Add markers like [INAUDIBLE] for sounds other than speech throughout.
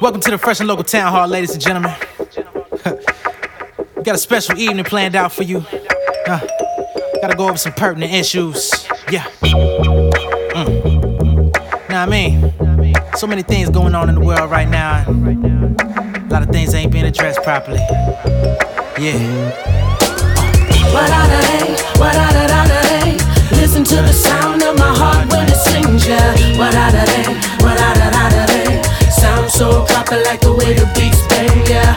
Welcome to the Fresh and Local Town Hall, ladies and gentlemen. we [LAUGHS] Got a special evening planned out for you. Uh, gotta go over some pertinent issues. Yeah. Mm. Now I mean, so many things going on in the world right now. A lot of things ain't being addressed properly. Yeah. Listen to the proper like the way the beats bang, yeah.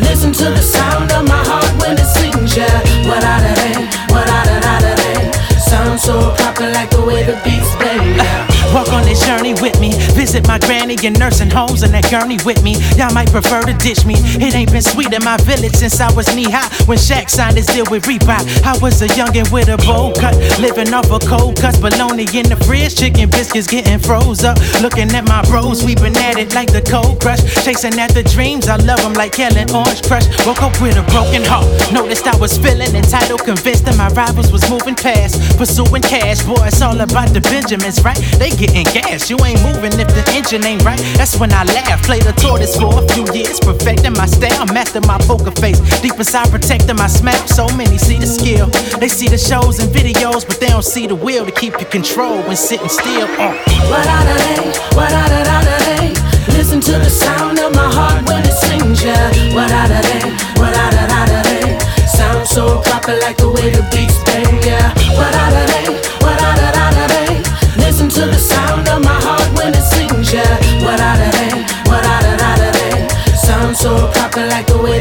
Listen to the sound of my Walk on this journey with me. Visit my granny in nursing homes and that gurney with me. Y'all might prefer to ditch me. It ain't been sweet in my village since I was knee high. When Shaq signed his deal with Reebok, I was a youngin' with a bowl cut, living off of cold cuts, bologna in the fridge, chicken biscuits getting froze up. Looking at my bros, we been at it like the cold crush, chasing after dreams. I love 'em like Kel and Orange Crush. Woke up with a broken heart, noticed I was feeling entitled, convinced that my rivals was moving past, pursuing cash. Boy, it's all about the Benjamins, right? They getting gas. You ain't moving if the engine ain't right. That's when I laugh. Played the tortoise for a few years, perfecting my style, master my poker face. Deep inside, protecting my smell. So many see the skill. They see the shows and videos, but they don't see the will to keep you control when sitting still. Uh. What hey, what of. Listen to the sound of my heart when it sings, yeah. What hey, what of hey. So proper like the way the beats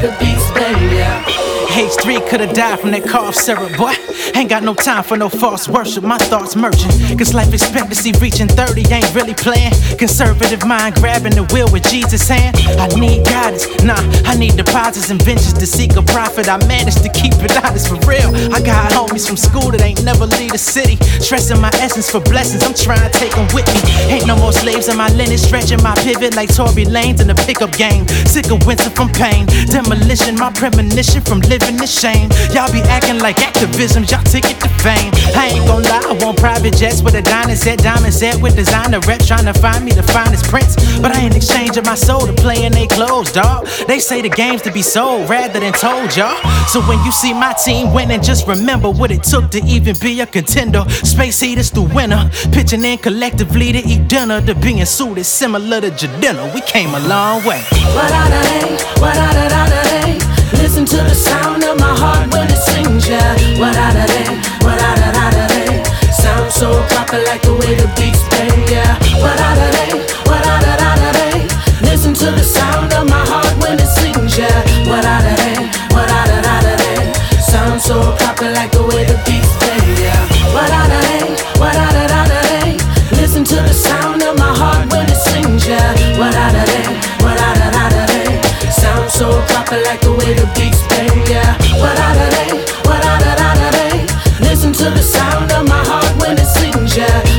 the beats yeah. H3 could've died from that cough syrup, boy. Ain't got no time for no false worship. My thoughts merging. Cause life expectancy reaching 30 ain't really playing. Conservative mind grabbing the wheel with Jesus' hand. I need guidance. Nah, I need deposits and ventures to seek a profit. I managed to keep it honest for real. I got homies from school that ain't never leave the city. Stressing my essence for blessings. I'm trying to take them with me. Ain't no more slaves in my lineage. Stretching my pivot like Tory Lanez in the pickup game. Sick of winter from pain. Demolition, my premonition from living in shame. Y'all be acting like activism, y'all ticket to fame. I ain't gon' lie, I want private jets with a diamond set, diamond set with designer rep, trying to find me the finest prince. But I ain't exchanging my soul to play in they clothes, dawg. They say the game's to be sold rather than told, y'all. So when you see my team winning, just remember what it took to even be a contender. Space heaters through winner, pitching in collectively to eat dinner, to being suited similar to Jadena. We came a long way. What out of hey, what out of like the way the beats bang, yeah. What out of hey, what out of out of hey. Listen to the sound of my heart when it sings, yeah. What out of hey, what out of out of hey. Sound so proper like the way the beats bang, yeah. What out of hey, what out of out of hey. Listen to the sound of my heart when it sings, yeah. What out of hey, what out of out of hey. Sound so proper like the way the beats bang, yeah. What out of hey, what out of out of hey. Listen to the sound of